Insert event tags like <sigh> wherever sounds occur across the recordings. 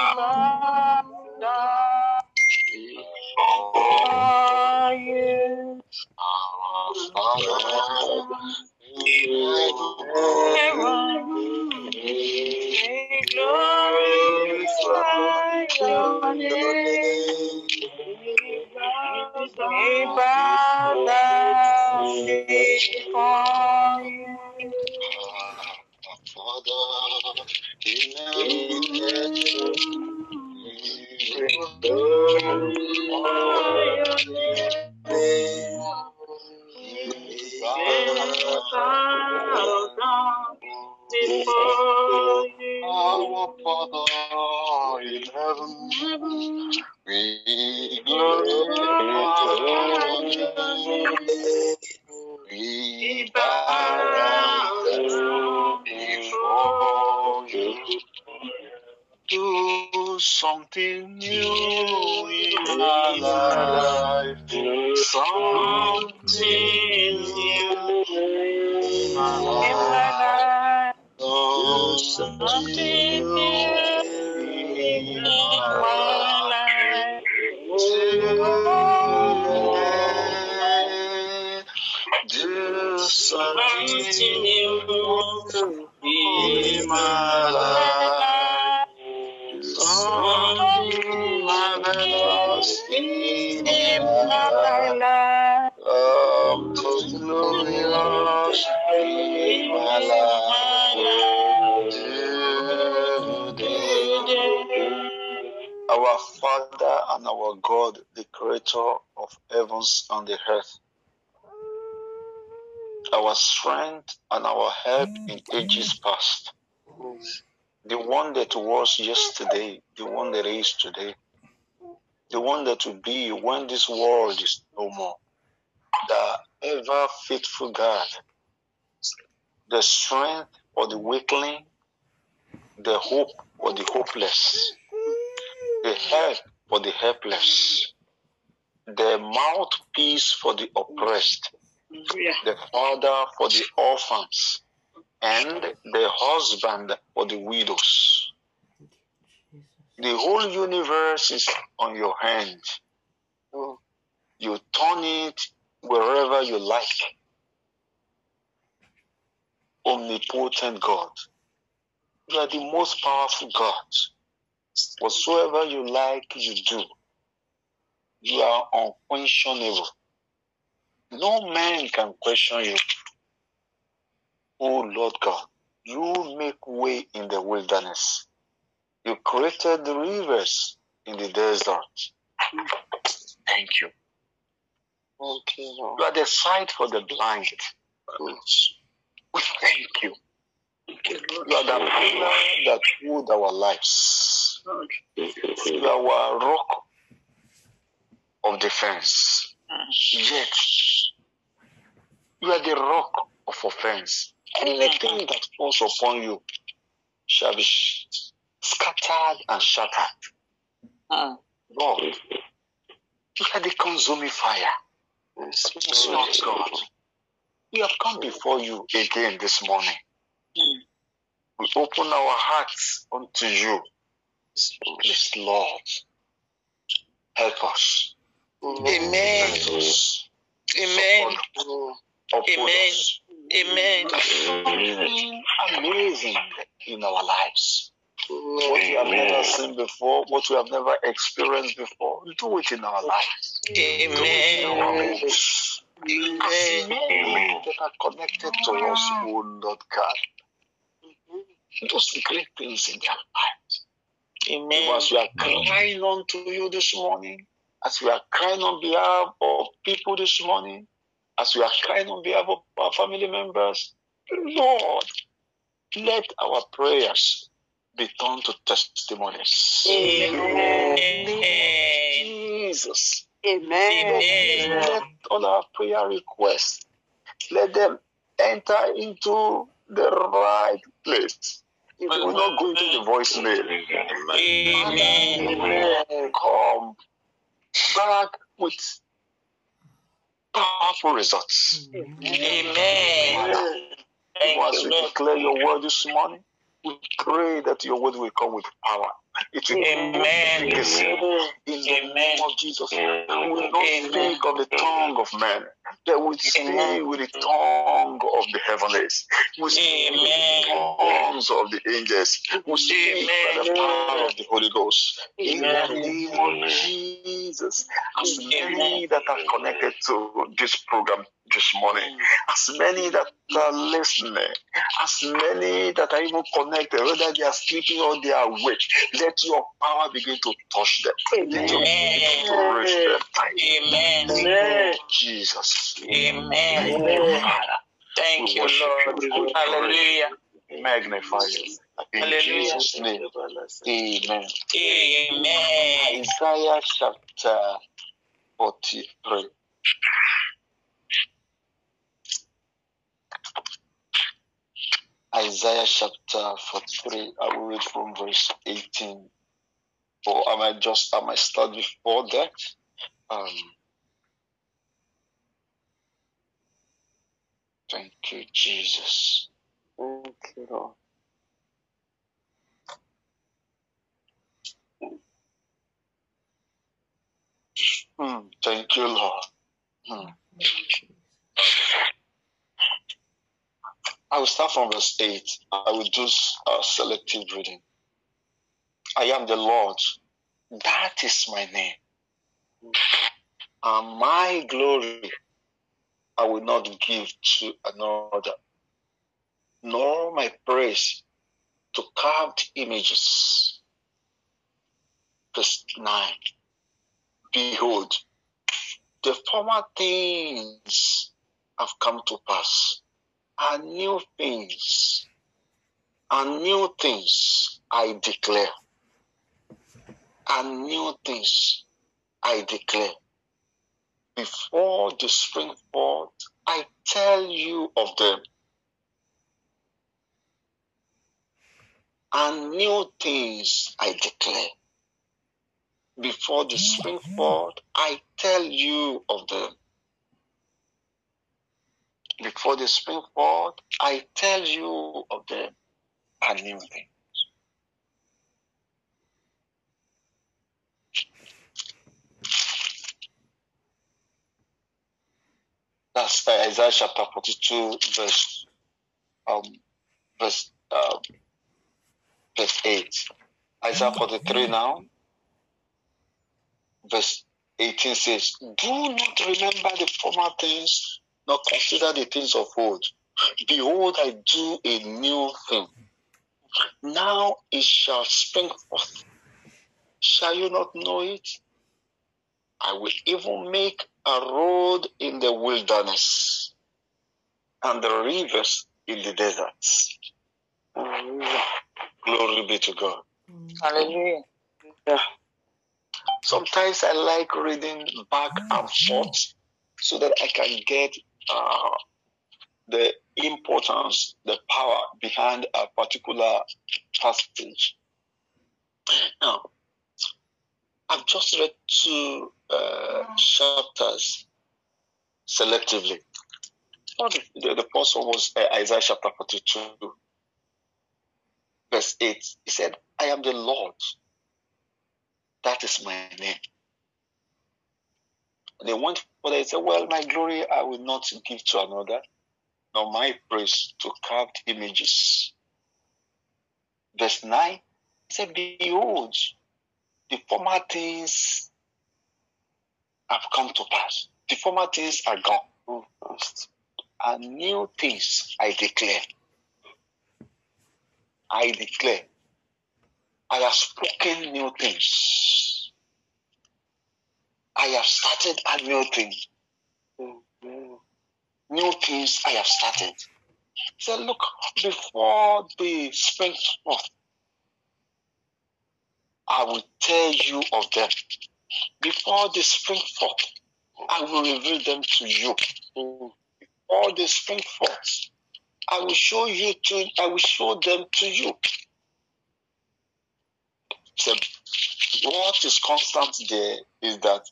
Our Something Creator of heavens and the earth, our strength and our help in ages past, the one that was yesterday, the one that is today, the one that will be when this world is no more, the ever faithful God, the strength for the weakling, the hope for the hopeless, the help for the helpless, the mouthpiece for the oppressed, the father for the orphans, and the husband for the widows. The whole universe is on your hand. You turn it wherever you like. Omnipotent God. You are the most powerful God. Whatsoever you like, you do. You are unquestionable. No man can question you. Oh Lord God, you make way in the wilderness. You created the rivers in the desert. Thank you. Okay, Lord. You are the sight for the blind. We thank you. You are the pillar that hold our lives. You are our rock of defense. Yet, you are the rock of offense. And anything that falls upon you shall be scattered and shattered. Mm. Lord, you are the consuming fire. Yes, Lord God. We have come before you again this morning. Mm. We open our hearts unto you. Please, Lord, help us. Amen. Amen. Amen. Amen. Something amazing in our lives. What we have never seen before, what we have never experienced before, do it in our lives. Our Amen. Amen. That are connected to us, oh Lord God. Those great things in their lives. Amen. As we are crying unto you this morning, as we are crying on behalf of people this morning, as we are crying on behalf of our family members, Lord, let our prayers be turned to testimonies. Amen. Jesus. Amen. Let all our prayer requests, let them enter into the right place. It will not go into the voicemail. Amen. Come back with powerful results. Amen. Thank As we declare your word this morning, we pray that your word will come with power. It will Amen. be the same. In the Amen. name of Jesus. We will not Amen. speak of the tongue of men. That we speak Amen. with the tongue of the heavenlies. We speak with the tongues of the angels. We speak by the power of the Holy Ghost. In the Amen. name of Jesus. As many that are connected to this program this morning, as many that are listening, as many that are even connected, whether they are sleeping or they are awake, let your power begin to touch them. Begin to reach them. Amen. Amen. Jesus. Amen. Father, Thank you, Lord. Hallelujah. magnify you. In Hallelujah. Jesus' name. Amen. Amen. Isaiah chapter 43. Isaiah chapter 43. I will read from verse 18. Or am I just, am I might start before that. Um, thank you, Jesus. Thank you, Lord. Hmm, thank you, Lord. Hmm. I will start from verse 8. I will do uh, selective reading. I am the Lord. That is my name. And my glory I will not give to another, nor my praise to carved images. Verse 9. Behold, the former things have come to pass, and new things, and new things I declare, and new things I declare. Before the spring forth, I tell you of them, and new things I declare. Before the spring forth, I tell you of them. Before the spring forth, I tell you of them, and new things. That's Isaiah chapter 42, verse um, verse uh, verse 8. Isaiah 43 now, verse 18 says, Do not remember the former things, nor consider the things of old. Behold, I do a new thing. Now it shall spring forth. Shall you not know it? I will even make a road in the wilderness and the rivers in the deserts. Hallelujah. Glory be to God. Hallelujah. Sometimes I like reading back and forth so that I can get uh, the importance, the power behind a particular passage. Now, I've just read two uh, chapters selectively. The, the, the first one was uh, Isaiah chapter 42, verse 8. He said, I am the Lord. That is my name. They went further. He said, Well, my glory I will not give to another, nor my praise to carved images. Verse 9 he said, Behold, the former things have come to pass. The former things are gone. And new things I declare. I declare. I have spoken new things. I have started a new thing. New things I have started. Said, Look, before the spring forth, I will tell you of them. Before the spring forth, I will reveal them to you. Before the spring forth, I will show you to I will show them to you. So what is constant there is that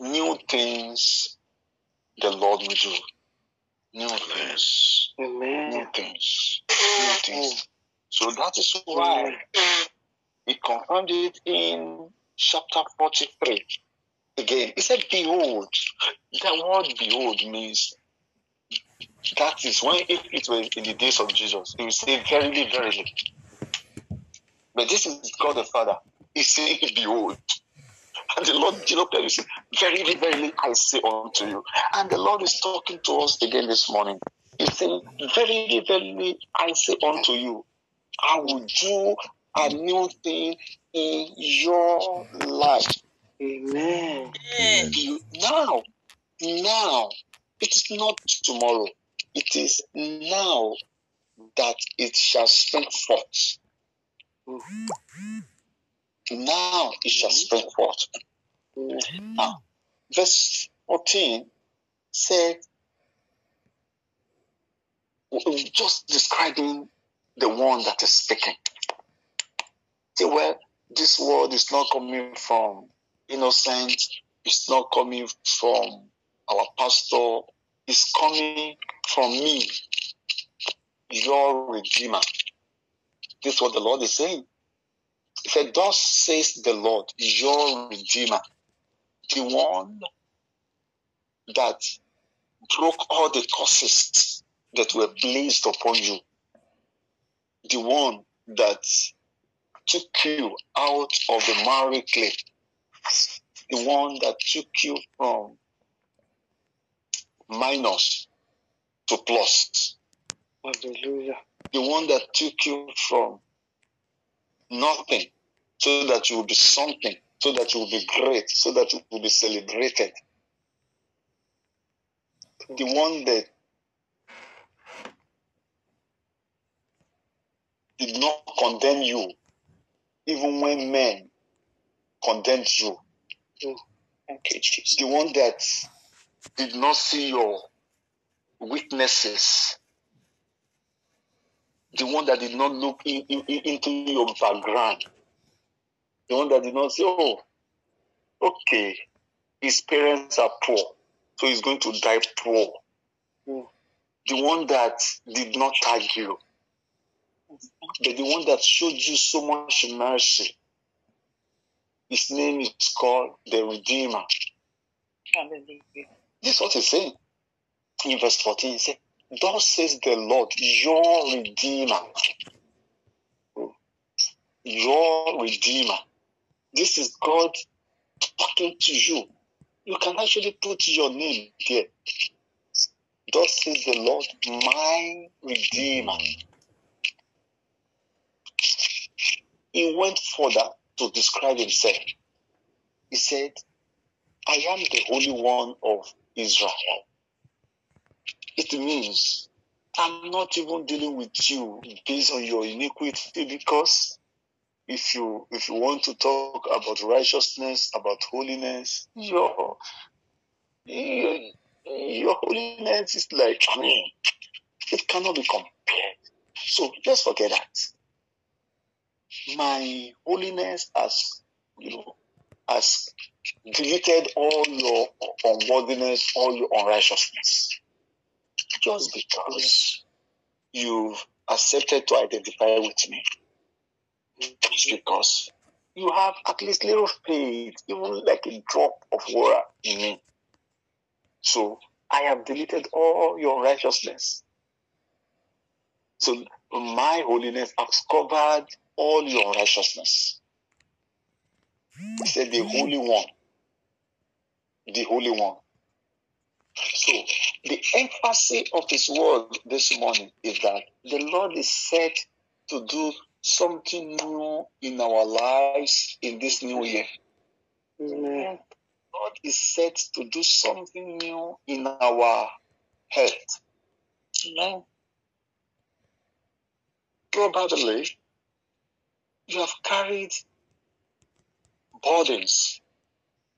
new things the Lord will do. New things. New things. New things. So that is why He confirmed it in chapter 43. Again, he said, Behold. The word behold means that is when if it was in the days of Jesus, he would say, Verily, verily. But this is God the Father. He's saying, Behold. And the Lord, you know, you say, Verily, verily, I say unto you. And the Lord is talking to us again this morning. He's saying, Verily, verily, I say unto you, I will do a new thing in your life. Amen. Amen. You- Now, now, it is not tomorrow. It is now that it shall spring forth. Mm. Now it shall spring forth. Now, verse 14 said, just describing the one that is speaking. Say, well, this word is not coming from innocent, it's not coming from our pastor, it's coming from me, your redeemer. This is what the Lord is saying. He said, Thus says the Lord, your redeemer, the one that broke all the curses that were placed upon you, the one that took you out of the miry clay, the one that took you from minus to plus, Hallelujah. the one that took you from nothing so that you will be something, so that you will be great, so that you will be celebrated. The one that did not condemn you, even when men condemned you. Oh, you, Jesus. The one that did not see your weaknesses. The one that did not look in- in- into your background. The one that did not say, oh, okay, his parents are poor, so he's going to die poor. Mm. The one that did not tag you, but the one that showed you so much mercy. His name is called the Redeemer. This is what he's saying in verse 14. He said, Thus says the Lord, your Redeemer. Your Redeemer. This is God talking to you. You can actually put your name there. Thus says the Lord, my Redeemer. He went further to describe himself. He said, I am the Holy One of Israel. It means I'm not even dealing with you based on your iniquity because if you if you want to talk about righteousness, about holiness, hmm. your your, your holiness is like I mean, it cannot be compared. So just forget that. My holiness has you know has deleted all your unworthiness, all your unrighteousness. Just because you've accepted to identify with me. Just because you have at least little faith, even like a drop of water in me. So I have deleted all your righteousness. So my holiness has covered all your righteousness. He said the Holy One. The Holy One. So the emphasis of his word this morning is that the Lord is set to do something new in our lives in this new year. Amen. God is set to do something new in our health. Amen. Probably you have carried burdens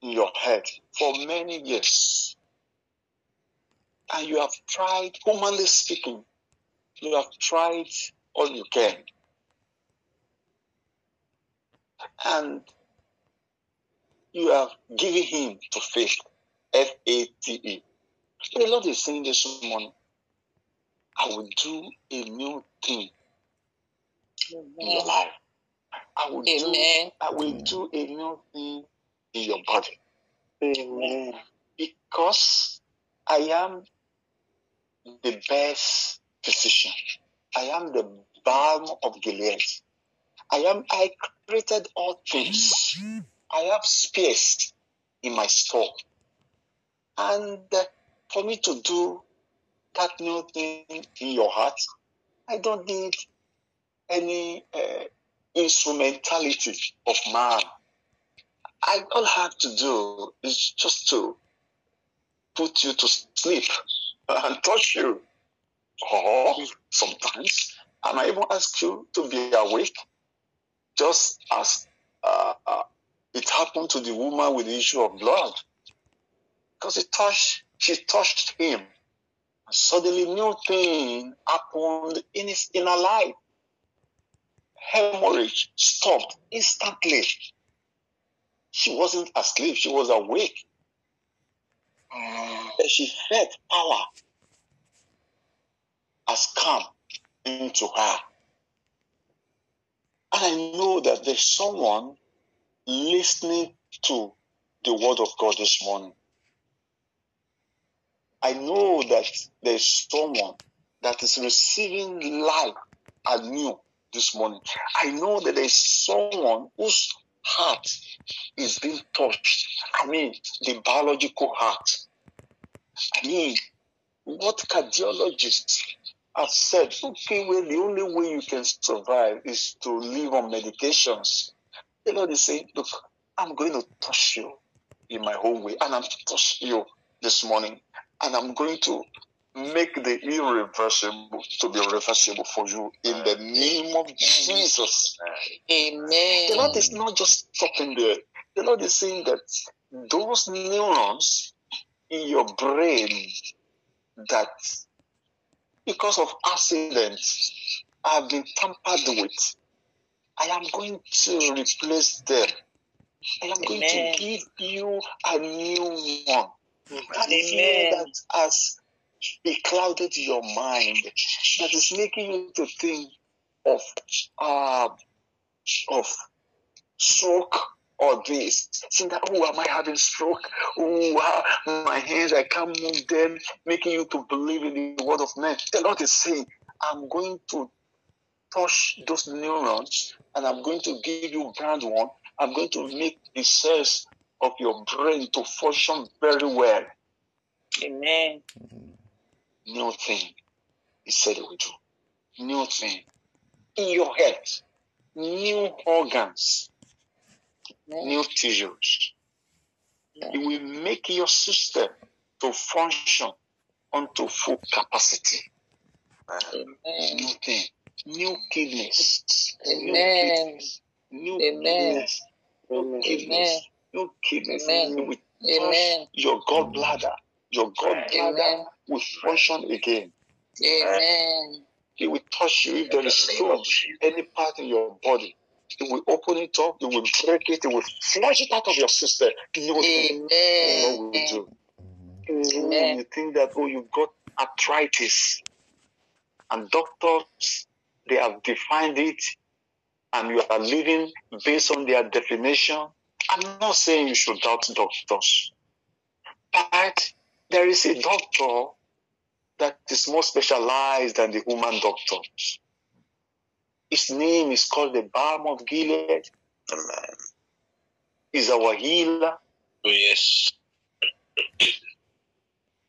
in your head for many years. And you have tried, humanly speaking, you have tried all you can. And you have given him to faith. F A T E. The Lord is saying this morning, I will do a new thing in your life. I will do I will do a new thing in your body. Amen. Because I am the best physician. I am the balm of Gilead. I am I created all things. I have space in my store. And uh, for me to do that new thing in your heart, I don't need any uh, instrumentality of man. I all I have to do is just to put you to sleep <laughs> and touch you. Or sometimes and I even ask you to be awake, just as uh, uh, it happened to the woman with the issue of blood. Because it touched, she touched him. And suddenly new thing happened in his inner life. Hemorrhage stopped instantly. She wasn't asleep, she was awake. And she felt power has come into her. I know that there's someone listening to the word of God this morning. I know that there's someone that is receiving life anew this morning. I know that there's someone whose heart is being touched. I mean, the biological heart. I mean, what cardiologists have said, okay, well, the only way you can survive is to live on medications. The Lord is saying, look, I'm going to touch you in my own way, and I'm to touch you this morning, and I'm going to make the irreversible to be reversible for you in the name of Jesus. Amen. The Lord is not just stopping there. The Lord is saying that those neurons in your brain that because of accidents I have been tampered with, I am going to replace them. I am going to give you a new one. That Amen. that has beclouded your mind, that is making you to think of uh, of stroke or this, saying that oh, am I having stroke? Oh, my hands I can't move them, making you to believe in the word of man. The Lord is saying, I'm going to touch those neurons and I'm going to give you brand one. I'm going to make the cells of your brain to function very well. Amen. New thing, He said will do. New thing in your head. new organs, new tissues. It will make your system to function onto full capacity. Um, Amen. New thing, new kidneys, new Amen. kidneys, new Amen. kidneys, new Amen. kidneys, new kidneys. Amen. Amen. your gallbladder. Your gallbladder will function again. Amen. It will touch you if there is stone, any part in your body. It will open it up, it will break it, it will flush it out of your system. New thing. What will do? Amen. You think that, oh, you've got arthritis. And doctors, they have defined it, and you are living based on their definition. I'm not saying you should doubt doctors, but there is a doctor that is more specialized than the human doctor. His name is called the Balm of Gilead. Amen. He's our healer. Oh, yes.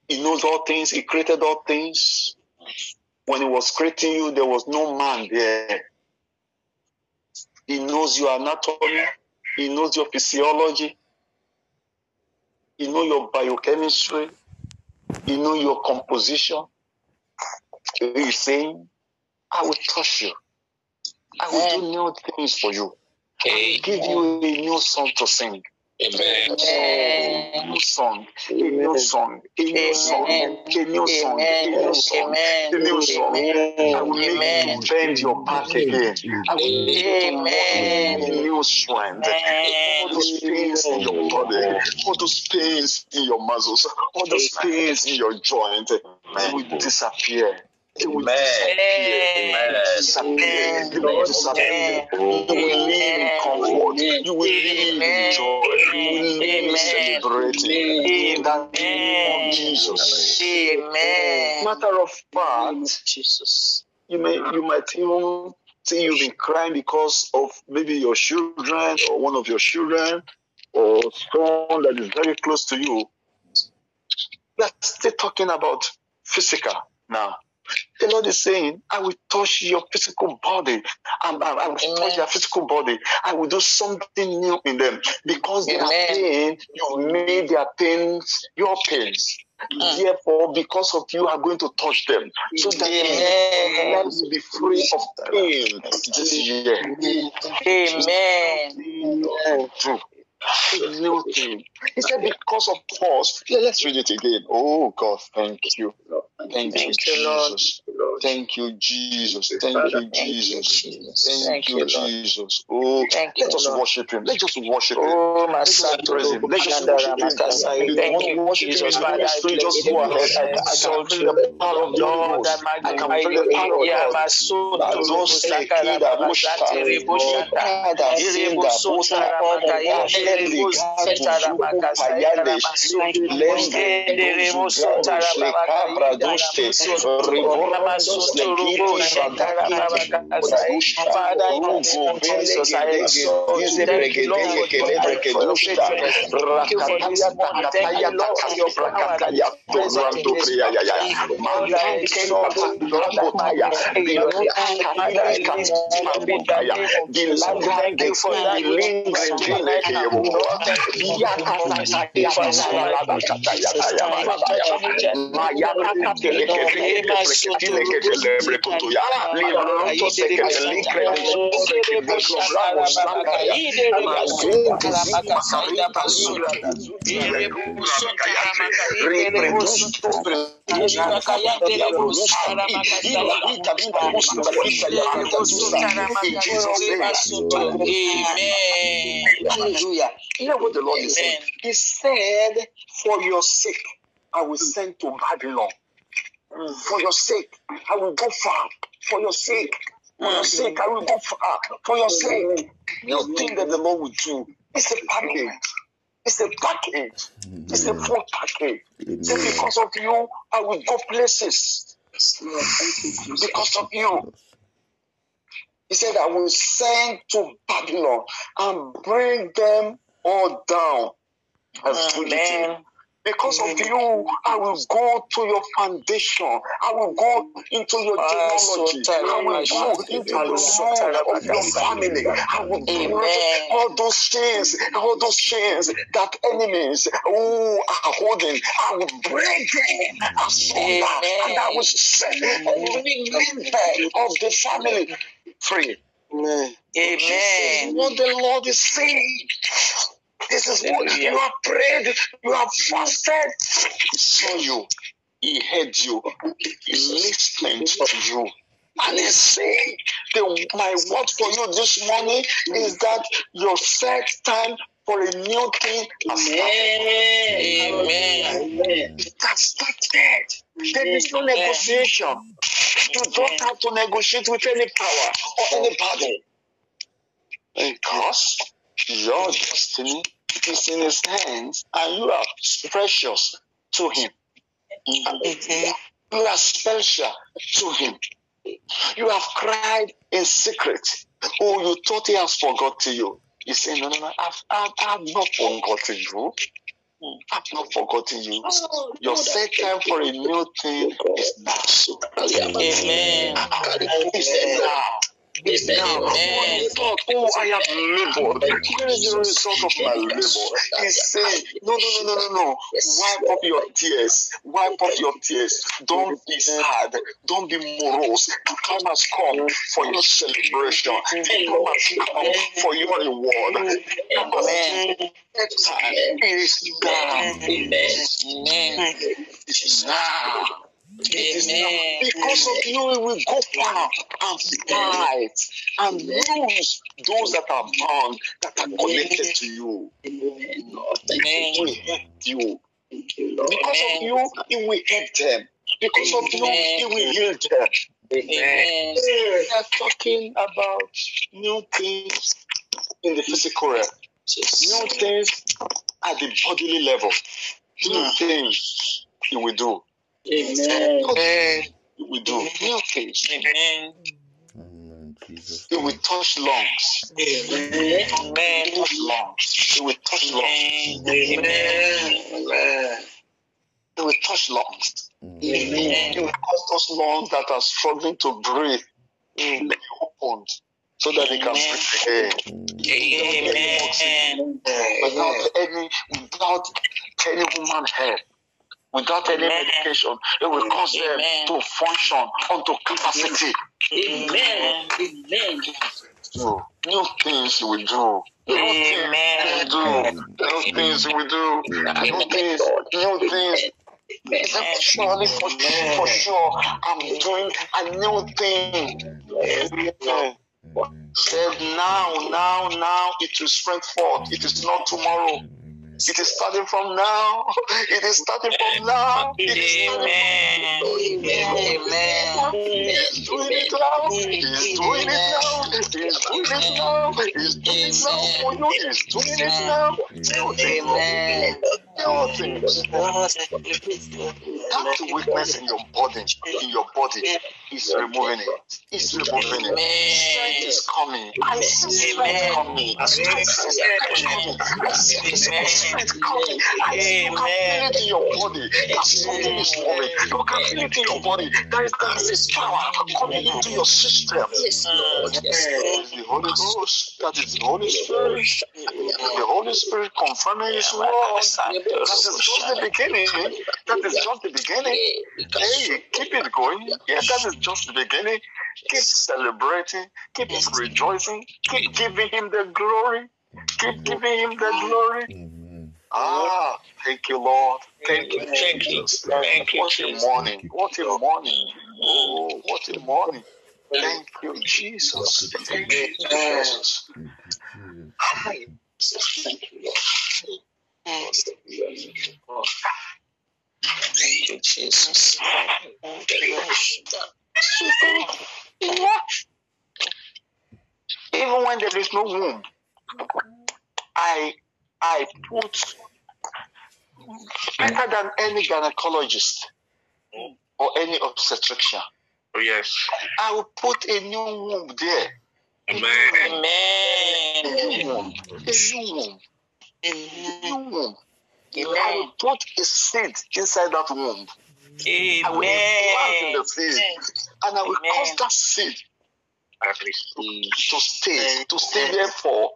He knows all things. He created all things. When he was creating you, there was no man there. He knows your anatomy. He knows your physiology. He knows your biochemistry. He knows your composition. He is saying, I will touch you. I will do new things for you. I will give you a new song to sing. Amen. A new song, a new song, a new song, a new song, a new song, a new song. I will make you bend your back again. I will make you to walk in new strength. All those pains in your body, all those pains in your muscles, all those pains in your joint, they will disappear. They will disappear. You will live in comfort. You will live in joy. You will live in celebrating. In the name of Jesus. Amen. Matter of fact, Jesus. you may you might even see you've been crying because of maybe your children or one of your children or someone that is very close to you. Are still talking about physical now. The Lord is saying, I will touch your physical body. I, I, I will touch Amen. their physical body. I will do something new in them because their Amen. pain, you made their pains your pains. Mm. Therefore, because of you, are going to touch them so that Amen. their lives will be free of pain this year. Amen. True. He said, because of us. Yeah, let's read it again. Oh, God, thank you. Thank you, Thank you, Lord. Jesus. Thank you, Jesus. Thank you, Jesus. Thank Thank you. Jesus. Oh, Thank let us worship Him. Oh, let's just worship Him. Oh, Let's just praise Him. Let's just worship Him. Thank you, Jesus. Father, I just go ahead. I, can feel the power of Lord, I can feel the power of God. my soul, Bados lekida bushta, ikada sinda busta, ikada senta zuku payandes, lembre duzu grados lekabra duste, riborondos legiti shadaki bradushta, Father, in the name rugo of Jesus, I belegede exalt you. Thank you, Lord, bregedele for your, kele for your bregedushta, faithfulness. Thank you for this rakataya morning. Thank takataya you, Lord, for your takati power that brakataya is present in torando this priya place. Lord, I Mantanke exalt papa you. I kakotaya, magnify you. biluta Father, I kakili lift kati you in the makotaya, name of Jesus. Thank you for that in Jesus' Amen. Hallelujah. Hear what the Lord is saying. He said, For your sake, I will send to Babylon. For your sake, I will go far. For your sake, for your sake, I will go far. For your sake, you think that the Lord will do. It's a package. It's a package. It's a full package. Say, because of you, I will go places. Because of you. He said, I will send to Babylon and bring them all down. I've told you to. Amen. Because of you, I will go to your foundation. I will go into your genealogy. I will go into the room of your family. I will break all those chains, all those chains that enemies who are holding. I will break them asunder, and I will set every member of the family free. Is Amen. what the Lord is saying. This is what you have prayed, you have fasted. He saw you, he heard you, he listened to you. And he said, the, my word for you this morning is that your set time for a new thing has started. Amen. It has started. There is no negotiation. You don't have to negotiate with any power or anybody. Because your destiny is in his hands and you are precious to him. You are special to him. You have cried in secret. Oh, you thought he has forgotten you. He said, No, no, no, I've, I've, I've not forgotten you. I've not forgotten you. Your set time for a new thing is now. Amen. It's now. Ah, It's now. Amen. Oh, I have labored. Here is the result of my labor. He's saying, no, no, no, no, no, no. Wipe up your tears. Wipe up your tears. Don't be sad. Don't be morose. The time has come for your celebration. The time has come for your reward. The time. Is now. Amen. It is now. It. Amen. Because of you, we will go far and fight and lose those that are bound, that are connected to you. Amen. We help you. Because of you, it will help them. Because of you, He will heal them. Amen. We are talking about new things in the physical realm, new things at the bodily level, new hmm. things He will do. Amen. He will do new things. Amen. Amen. Jesus. He will touch lungs. Amen. It will Touch lungs. He will touch lungs. Amen. He will touch lungs. Mm. He will cause those lungs that are struggling to breathe to be opened so that they can breathe again. Mm. Amen. without any without any human help, without any Amen. medication, it will cause them Amen. to function onto capacity. Amen. So, new things will do. New things he will do. New things will do. New things, new things. Surely for sure, for sure, I'm doing a new thing. Amen. Said now, now, now it will spring forth. It is not tomorrow. Amen. <laughs> It is starting from now. It is starting from now. It is starting Amen. He's doing it now. He's doing it now. He's doing it now. He's doing it now for you. He's doing it now. Amen. New things. That weakness in your body, in your body, is removing it. It's removing it. Strength is coming. I see strength coming. I see strength coming. I see strength coming. I see you can feel it in your body that something is moving. You can feel it in your body. There is there is this power coming into your system. Yes, That is the Holy Ghost. That is the Holy Spirit. The Holy Spirit confirming His word. That is just the beginning. That is just the beginning. Hey, keep it going. Yeah, that is just the beginning. Keep celebrating. Keep rejoicing. Keep giving Him the glory. Keep giving Him the glory. Amen. Ah, thank you, Lord. Thank you, Thank you. Jesus. Thank you, What a morning. What a morning. Oh, what a morning. Thank you, Jesus. Thank you, Jesus. Thank you, Jesus. Thank you, Jesus. Even when there is no womb, I I put better than any gynecologist or any obstetrician. Oh, yes. I will put a new womb there. Amen. A new womb. A new womb. A new womb. I Amen. will put a seed inside that womb. I will plant in Amen. the seed. And I will Amen. cause that seed to stay, to stay there for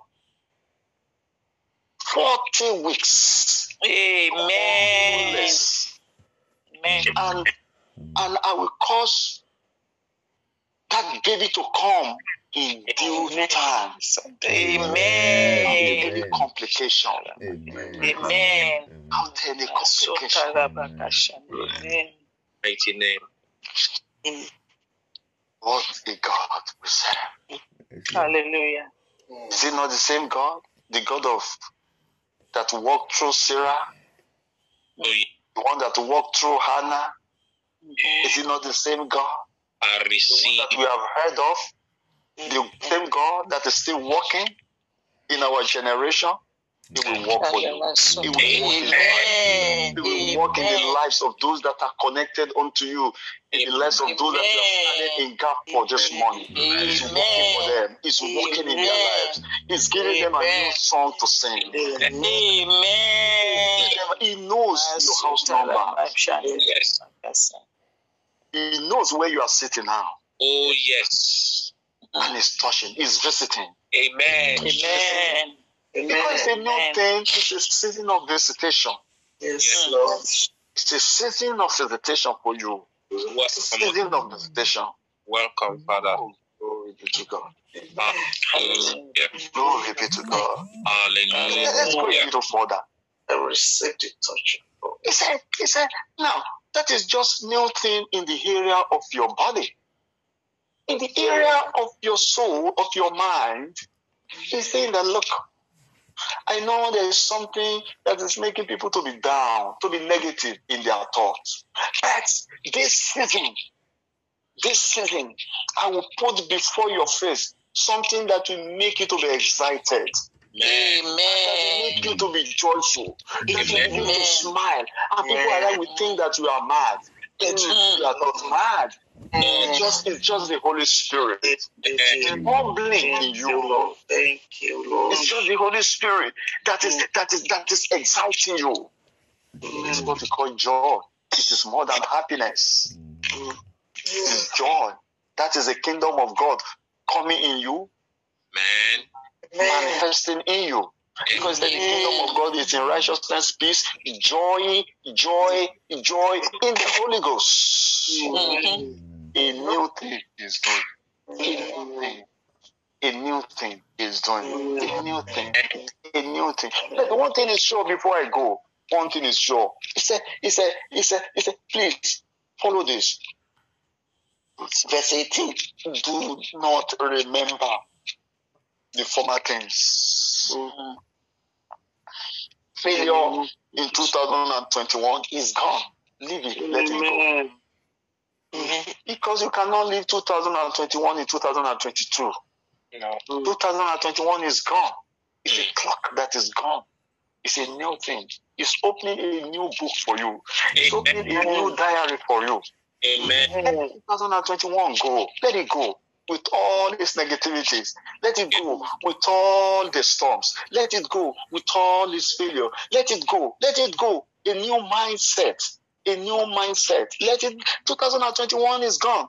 40 weeks. Amen. Amen. And, and I will cause that baby to come in due time. Without Amen. any complication. Amen. Amen. Without any complication. Amen. Mighty name. What a God we serve. Hallelujah. Is it not the same God? The God of that walked through Sarah, Oh, the one that walked through Hannah. Is it not the same God? I The one that we have heard of, the same God that is still working in our generation. He will work for you. He will work in your life. Amen. He will work in the lives of those that are connected unto you, in the lives of those that you are standing in gap for this morning. He's working for them. He's working in their lives. He's giving them a new song to sing. Amen. He knows your house number. Yes. Sir. Yes, sir. He knows where you are sitting now. Oh, yes. And he's touching. He's visiting. Amen. Amen. Because it's a new thing. It's a season of visitation. Yes, Lord. It's a season of visitation for you. It's a Welcome. season of visitation. Welcome, Father. Oh, glory be to God. Hallelujah. Glory be to God. Hallelujah. Let's go a little further. I received the touch. He said, he said, now that is just new thing in the area of your body. In the area of your soul, of your mind, he's saying that look, I know there is something that is making people to be down, to be negative in their thoughts. But this season, this season, I will put before your face something that will make you to be excited, Amen. make you to be joyful, make you to smile. And people around will think that you are mad. But you are not mad. Mm. It's just, it's just the Holy Spirit. Mm. Thank Bubbling in Thank you. Lord. Thank you, Lord. It's just the Holy Spirit that is mm. that is that is exciting you. It's what we call joy. This is more than happiness. It is joy. That is the kingdom of God coming in you, Man. manifesting in you. Because the kingdom of God is in righteousness, peace, joy, joy, joy in the Holy Ghost. Mhm. A new thing is doing. A new thing. A new thing is doing. A new thing. A new thing. But one thing is sure before I go. One thing is sure. He said, he said, he said, he said, please follow this. Verse 18. Do not remember the former things. Mm-hmm. Failure in 2021 is gone. Leave it. Let it go. Mm-hmm. Because you cannot leave 2021 in 2022. No. Mm-hmm. 2021 is gone. It's a mm. clock that is gone. It's a new thing. It's opening a new book for you. It's opening a new diary for you. Amen. Let 2021 go. Let it go with all its negativities. Let it go with all the storms. Let it go with all its failure. Let it go. Let it go. A new mindset. A new mindset. Let it. 2021 is gone,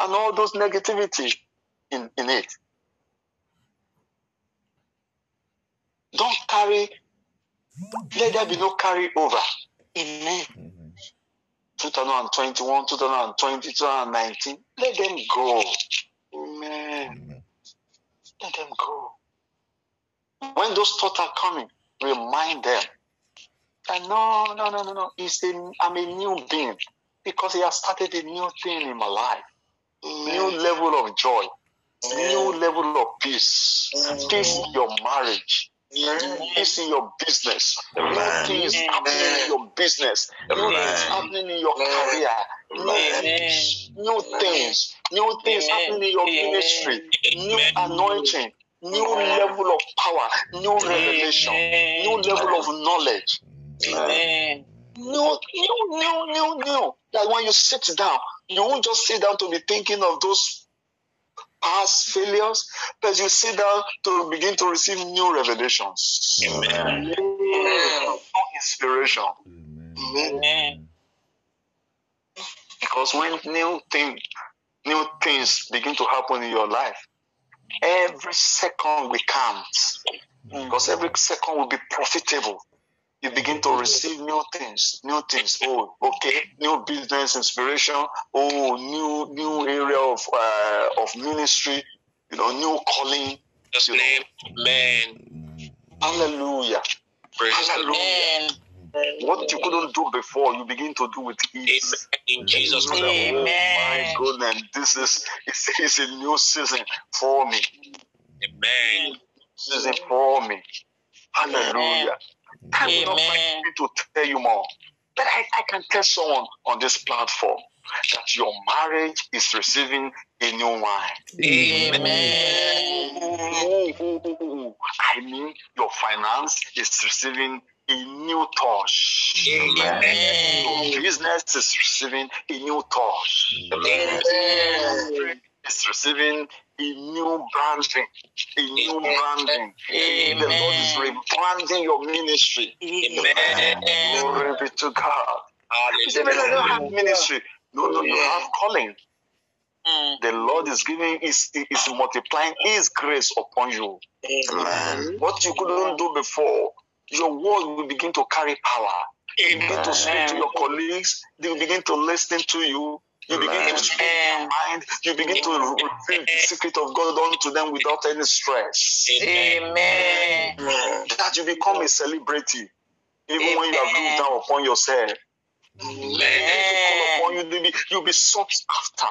and all those negativity in, in it. Don't carry. Let there be no carry over. Amen. 2021, 2020, 2019. Let them go. Amen. Let them go. When those thoughts are coming, remind them that no, no, no, no, no. It's a, I'm a new being because He has started a new thing in my life. New level of joy, new level of peace, peace in your marriage, peace in your business, new things happening in your business, new things happening in your career, Amen. new things, new things Amen. happening in your Amen. ministry, new anointing, new level of power, new revelation, new level of knowledge, Amen. new, new, new, new, new. That when you sit down, you won't just sit down to be thinking of those past failures, but you sit down to begin to receive new revelations, Amen. new inspiration. Amen. Because when new thing, new things begin to happen in your life, every second will count. Mm. Because every second will be profitable. You begin to receive new things, new things. Oh, okay, new business inspiration. Oh, new new area of uh, of ministry. You know, new calling. Just name. Amen. Hallelujah. Praise. Hallelujah. Amen. What you couldn't do before, you begin to do with ease. Amen. In Jesus' Oh name. Amen. my goodness, this is it's, it's a new season for me. Amen. Season for me. Hallelujah. I will not Amen. like to tell you more. But I, I can tell someone on this platform that your marriage is receiving a new wine. Amen. I mean, your finance is receiving a new touch. Amen. Your business is receiving a new touch. Amen. It's receiving a new branding. A new branding. The Lord is Amen. rebranding your ministry. Amen. Glory be to God. You say, I don't have ministry. No, no, you have calling. Mm. The Lord is giving, is, is multiplying His grace upon you. Amen. What you couldn't do before, your word will begin to carry power. You begin to speak to your colleagues, they will begin to listen to you. You begin to speak their mind. You begin to reveal the secret of God unto them without any stress. Amen. That you become a celebrity, even when you have looked down upon yourself. Amen. Upon you, you'll be, be sought after.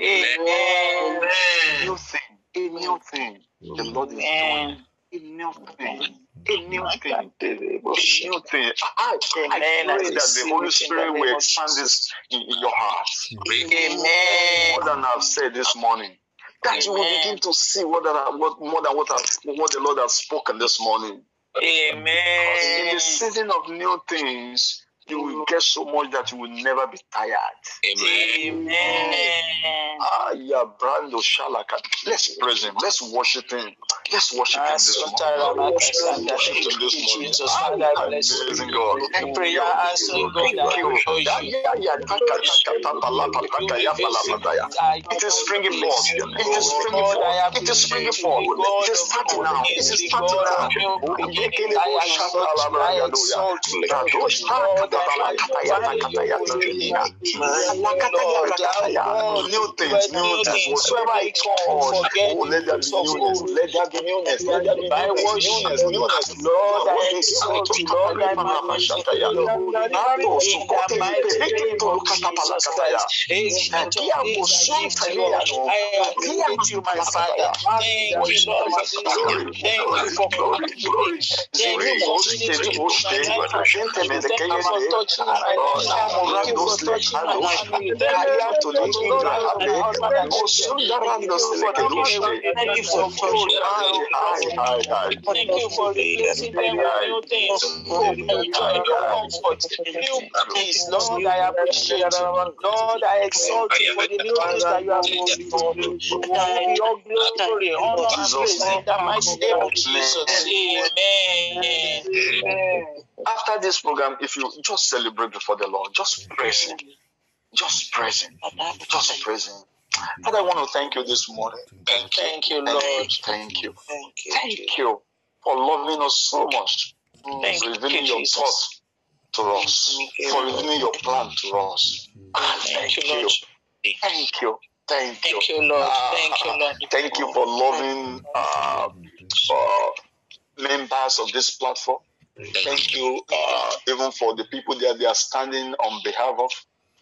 Amen. A new thing, a new thing. The Lord is doing. A new thing. A new thing. A new thing. I, I pray that the Holy it in the Spirit will expand this in, your heart. Amen. More than I've said this morning. That you will begin to see what, that, what more than what, I've, what the Lord has spoken this morning. Amen. In the season of new things, you will get so much that you will never be tired. Amen. Amen. Ah, yeah, Brando Shalaka. Let's praise him. Let's worship him. Let's worship him this morning. Let's worship him this morning. Jesus, Ah, I you. Amazing God. Prayer answering God. You. Ya, pala, pata, ya. It is springing forth. It is springing forth. It is springing forth. It is starting now. It is starting now. Oh, yekele, oh, New things, new things. Oh, let there be newness. Let there be newness. Let there be newness. Newness. Lord, I to. Thank you, Lord. You for Thank you for replacing them new things. Hope, joy, new comfort, new peace. Lord, I appreciate you. Lord, I exalt you for the new things that you have done for me. Your glory, honor, and praise in the mighty name of Jesus. Amen. After this program, if you just celebrate before the Lord, just praise Him. Just praise Him. Just praise Him. Father, I want to thank you this morning. Thank you. Thank you, Lord. Thank you. Thank you. Thank you for loving us so much. Thank for you, revealing your Jesus. thoughts to us. For revealing your plan to us. Ah, Thank you, Lord. Thank you. Thank you. Thank you, Lord. Thank you, Lord. Thank you for loving uh, uh, members of this platform. Thank you uh, even for the people that they are standing on behalf of.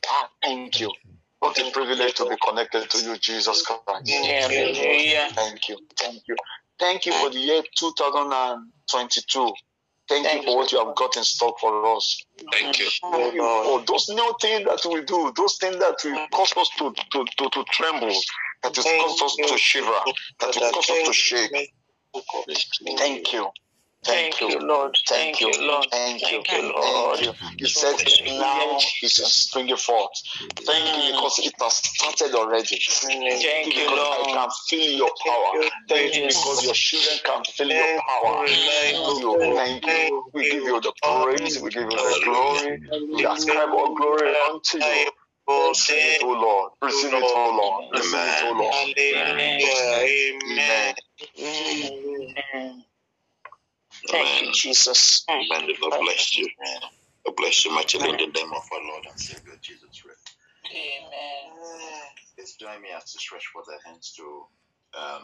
Ah, thank you. What a privilege to be connected to you, Jesus Christ. Hallelujah. Thank you. Thank you. Thank you for the year 2022. Thank, Thank you for what you have got in stock for us. Thank you. Thank you for those new things that we do, those things that will cause us to, to, to, to tremble, that will cause us to shiver, that will cause us to shake. Thank you. Thank you, Lord. Thank you, Lord. Thank you. Thank you, Lord. Thank you. You said now it is springing forth. Thank you because it has started already. Thank you, because I can feel your power. Thank you because your children can feel your power. Thank you. Thank you. We give you the praise. We give you the glory. We ascribe all glory unto you. Receive it, O Lord. Receive it, O Lord. Receive it, O Lord. Amen. Amen. Amen. Thank you, Jesus. Amen. God bless you. Amen. God bless you much in the name of our Lord and Savior Jesus Christ. Amen. Please join me as to stretch for the hands to um,